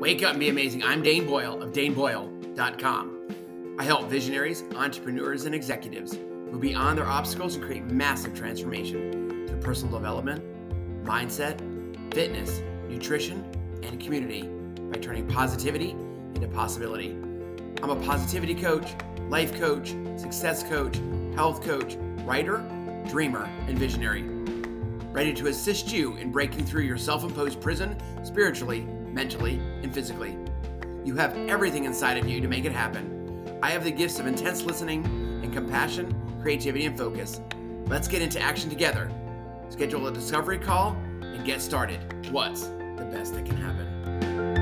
Wake up and be amazing. I'm Dane Boyle of daneboyle.com. I help visionaries, entrepreneurs, and executives move beyond their obstacles and create massive transformation through personal development, mindset, fitness, nutrition, and community by turning positivity into possibility. I'm a positivity coach, life coach, success coach, health coach, writer, dreamer, and visionary. Ready to assist you in breaking through your self imposed prison spiritually, mentally, and physically. You have everything inside of you to make it happen. I have the gifts of intense listening and compassion, creativity, and focus. Let's get into action together. Schedule a discovery call and get started. What's the best that can happen?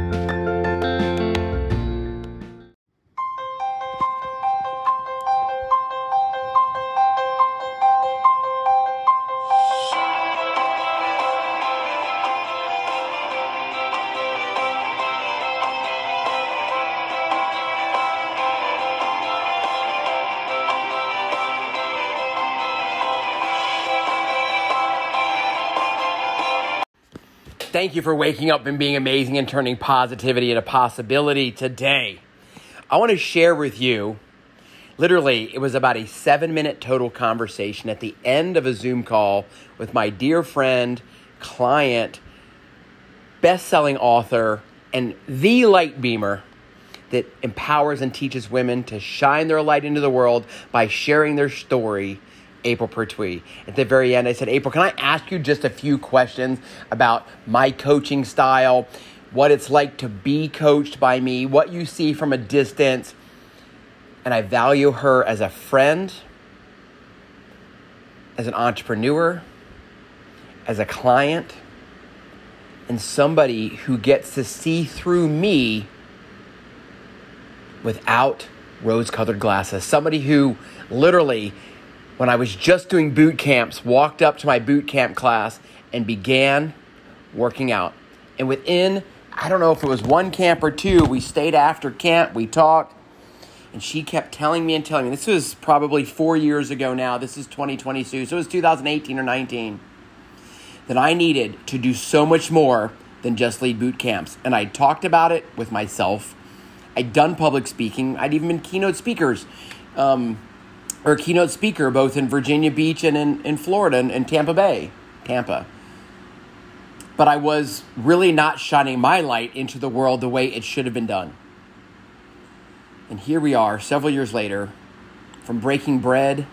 Thank you for waking up and being amazing and turning positivity into possibility today. I want to share with you literally, it was about a seven minute total conversation at the end of a Zoom call with my dear friend, client, best selling author, and the light beamer that empowers and teaches women to shine their light into the world by sharing their story April Pertwee. At the very end, I said, April, can I ask you just a few questions about my coaching style, what it's like to be coached by me, what you see from a distance? And I value her as a friend, as an entrepreneur, as a client, and somebody who gets to see through me without rose colored glasses. Somebody who literally when I was just doing boot camps, walked up to my boot camp class and began working out. And within, I don't know if it was one camp or two, we stayed after camp, we talked, and she kept telling me and telling me. This was probably four years ago now. This is 2022, so it was 2018 or 19. That I needed to do so much more than just lead boot camps. And I talked about it with myself. I'd done public speaking, I'd even been keynote speakers. Um, or keynote speaker both in Virginia Beach and in, in Florida and in Tampa Bay, Tampa. But I was really not shining my light into the world the way it should have been done. And here we are, several years later, from breaking bread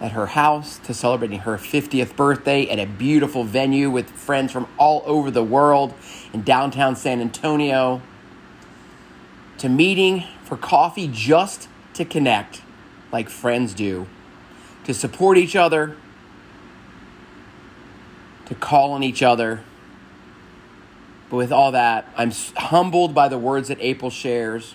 at her house to celebrating her 50th birthday at a beautiful venue with friends from all over the world in downtown San Antonio, to meeting for coffee just to connect like friends do, to support each other, to call on each other. But with all that, I'm humbled by the words that April shares.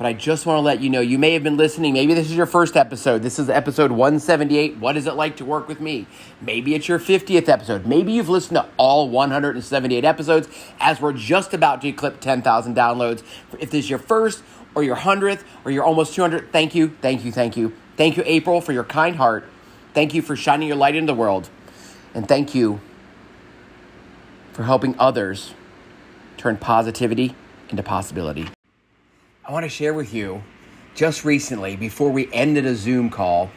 But I just want to let you know you may have been listening. Maybe this is your first episode. This is episode 178. What is it like to work with me? Maybe it's your 50th episode. Maybe you've listened to all 178 episodes as we're just about to eclipse 10,000 downloads. If this is your first or your 100th or your almost 200, thank you, thank you, thank you. Thank you, April, for your kind heart. Thank you for shining your light into the world. And thank you for helping others turn positivity into possibility. I want to share with you just recently, before we ended a Zoom call,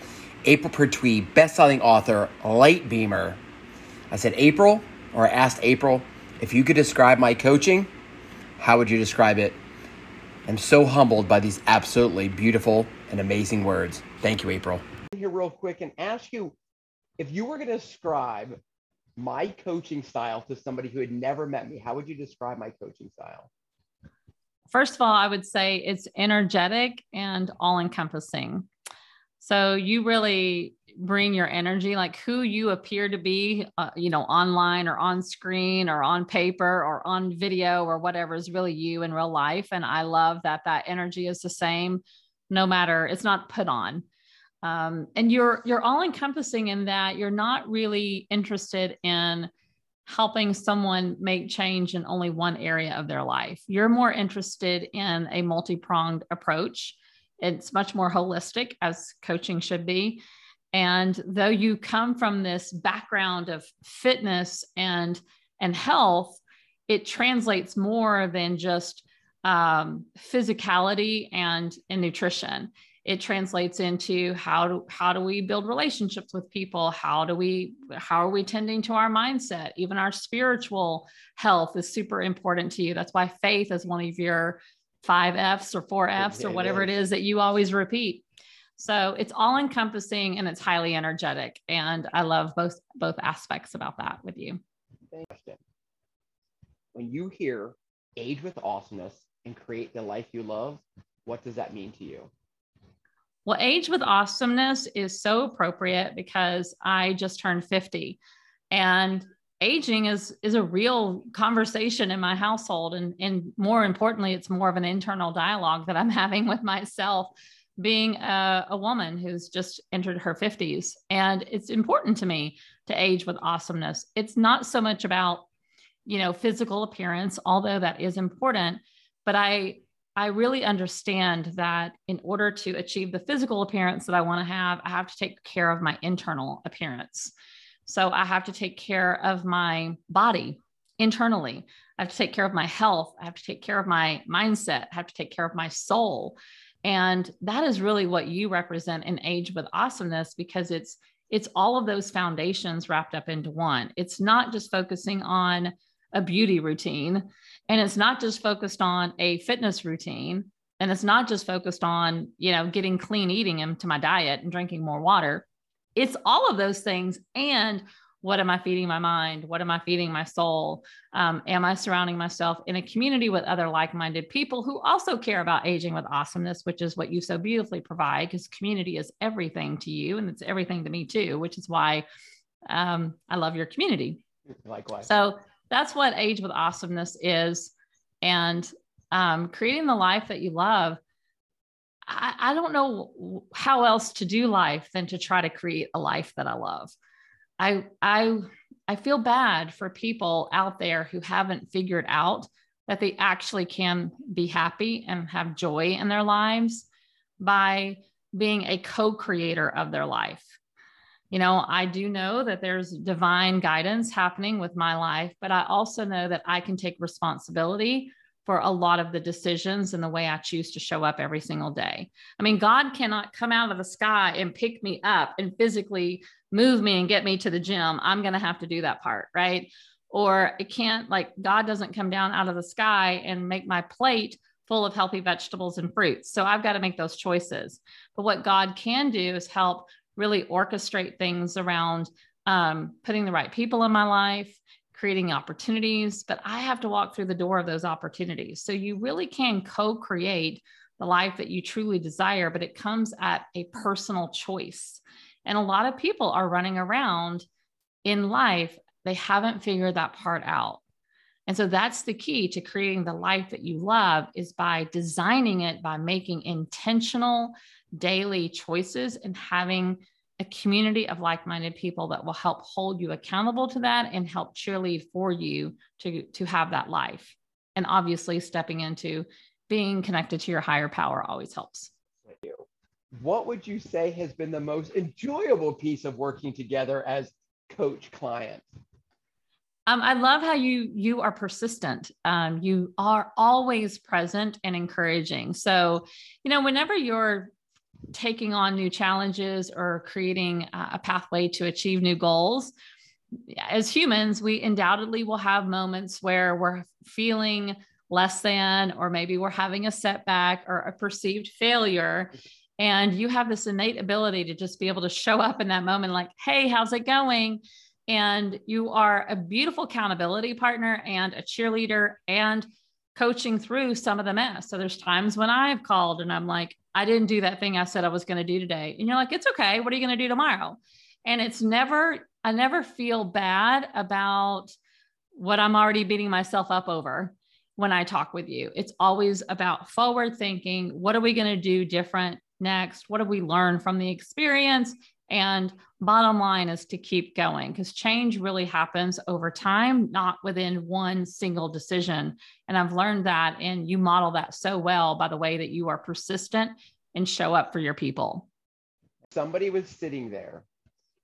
April Pertwee, best-selling author, light beamer. I said, April, or I asked April, if you could describe my coaching, how would you describe it? I'm so humbled by these absolutely beautiful and amazing words. Thank you, April. Here, real quick, and ask you if you were going to describe my coaching style to somebody who had never met me, how would you describe my coaching style? First of all, I would say it's energetic and all encompassing. So you really bring your energy like who you appear to be uh, you know online or on screen or on paper or on video or whatever is really you in real life. And i love that that energy is the same no matter it's not put on. Um, and you're you're all encompassing in that you're not really interested in helping someone make change in only one area of their life. You're more interested in a multi-pronged approach it's much more holistic as coaching should be. And though you come from this background of fitness and and health it translates more than just um, physicality and, and nutrition. It translates into how do how do we build relationships with people? How do we how are we tending to our mindset? Even our spiritual health is super important to you. That's why faith is one of your five f's or four f's or whatever it is. that you always repeat. So it's all encompassing and it's highly energetic and i love both both aspects about that with you. When you hear age with awesomeness and create the life you love what does that mean to you? Well, age with awesomeness is so appropriate because I just turned 50 and aging is is a real conversation in my household and and more importantly it's more of an internal dialogue that I'm having with myself being a, a woman who's just entered her 50s and it's important to me to age with awesomeness. It's not so much about you know physical appearance although that is important but I I really understand that in order to achieve the physical appearance that I want to have, I have to take care of my internal appearance. So I have to take care of my body internally. I have to take care of my health. I have to take care of my mindset. I have to take care of my soul. And that is really what you represent in Age with Awesomeness because it's it's all of those foundations wrapped up into one. It's not just focusing on a beauty routine and it's not just focused on a fitness routine and it's not just focused on you know getting clean eating into my diet and drinking more water it's all of those things. And what am i feeding my mind? What am i feeding my soul? Um, am i surrounding myself in a community with other like-minded people who also care about aging with awesomeness which is what you so beautifully provide because community is everything to you and it's everything to me too which is why um, i love your community. Likewise. So that's what age with awesomeness is. And um, creating the life that you love I, I don't know how else to do life than to try to create a life that i love. I i i feel bad for people out there who haven't figured out that they actually can be happy and have joy in their lives by being a co-creator of their life. You know, I do know that there's divine guidance happening with my life, but I also know that I can take responsibility for a lot of the decisions and the way I choose to show up every single day. I mean, God cannot come out of the sky and pick me up and physically move me and get me to the gym. I'm going to have to do that part, right? Or it can't, like, God doesn't come down out of the sky and make my plate full of healthy vegetables and fruits. So I've got to make those choices. But what God can do is help really orchestrate things around um, putting the right people in my life, creating opportunities, but I have to walk through the door of those opportunities. So you really can co create the life that you truly desire, but it comes at a personal choice. And a lot of people are running around in life, they haven't figured that part out. And so that's the key to creating the life that you love is by designing it by making intentional daily choices and having a community of like-minded people that will help hold you accountable to that and help cheerlead for you to to have that life and obviously stepping into being connected to your higher power always helps what would you say has been the most enjoyable piece of working together as coach client um, I love how you you are persistent. Um, you are always present and encouraging. So, you know, whenever you're taking on new challenges or creating uh, a pathway to achieve new goals. As humans we undoubtedly will have moments where we're feeling less than or maybe we're having a setback or a perceived failure. And you have this innate ability to just be able to show up in that moment like hey how's it going? And you are a beautiful accountability partner and a cheerleader and coaching through some of the mess. So there's times when I've called and I'm like, I didn't do that thing I said I was going to do today. And you're like, it's okay. What are you going to do tomorrow? And it's never, I never feel bad about what I'm already beating myself up over when I talk with you. It's always about forward thinking. What are we going to do different next? What have we learned from the experience? And bottom line is to keep going because change really happens over time, not within one single decision. And I've learned that, and you model that so well by the way that you are persistent and show up for your people. Somebody was sitting there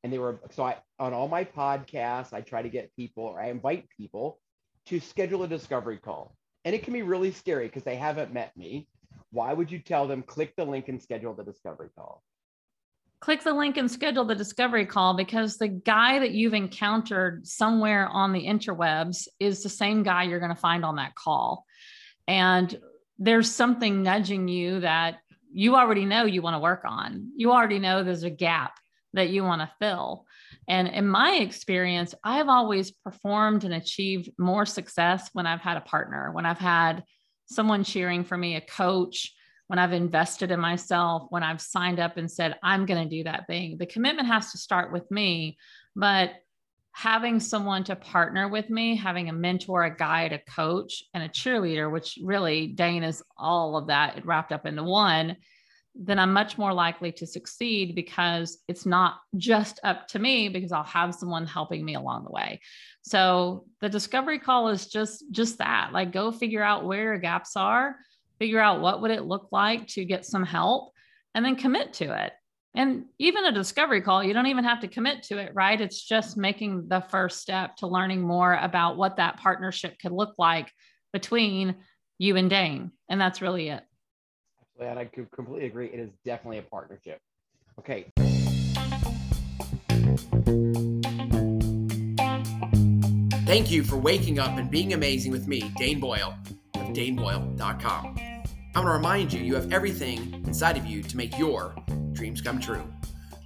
and they were so I on all my podcasts, I try to get people or I invite people to schedule a discovery call. And it can be really scary because they haven't met me. Why would you tell them click the link and schedule the discovery call? Click the link and schedule the discovery call because the guy that you've encountered somewhere on the interwebs is the same guy you're going to find on that call. And there's something nudging you that you already know you want to work on. You already know there's a gap that you want to fill. And in my experience, I've always performed and achieved more success when I've had a partner, when I've had someone cheering for me, a coach, when I've invested in myself, when I've signed up and said, I'm going to do that thing. The commitment has to start with me, but having someone to partner with me, having a mentor, a guide, a coach, and a cheerleader, which really Dane is all of that wrapped up into one, then I'm much more likely to succeed because it's not just up to me because I'll have someone helping me along the way. So the discovery call is just just that. Like go figure out where your gaps are figure out what would it look like to get some help and then commit to it. And even a discovery call you don't even have to commit to it right? It's just making the first step to learning more about what that partnership could look like between you and dane. And that's really it. And i completely agree. It is definitely a partnership. Okay. Thank you for waking up and being amazing with me, Dane Boyle of daneboyle.com. I want to remind you, you have everything inside of you to make your dreams come true.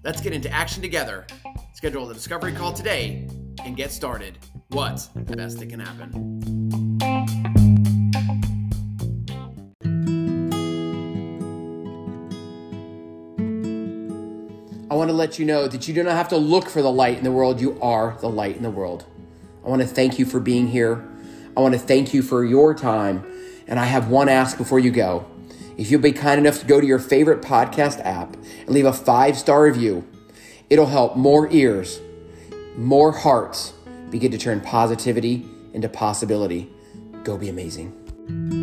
Let's get into action together. Schedule the discovery call today and get started. What's the best that can happen? I want to let you know that you do not have to look for the light in the world. You are the light in the world. I want to thank you for being here. I want to thank you for your time. And I have one ask before you go. If you'll be kind enough to go to your favorite podcast app and leave a five star review, it'll help more ears, more hearts begin to turn positivity into possibility. Go be amazing.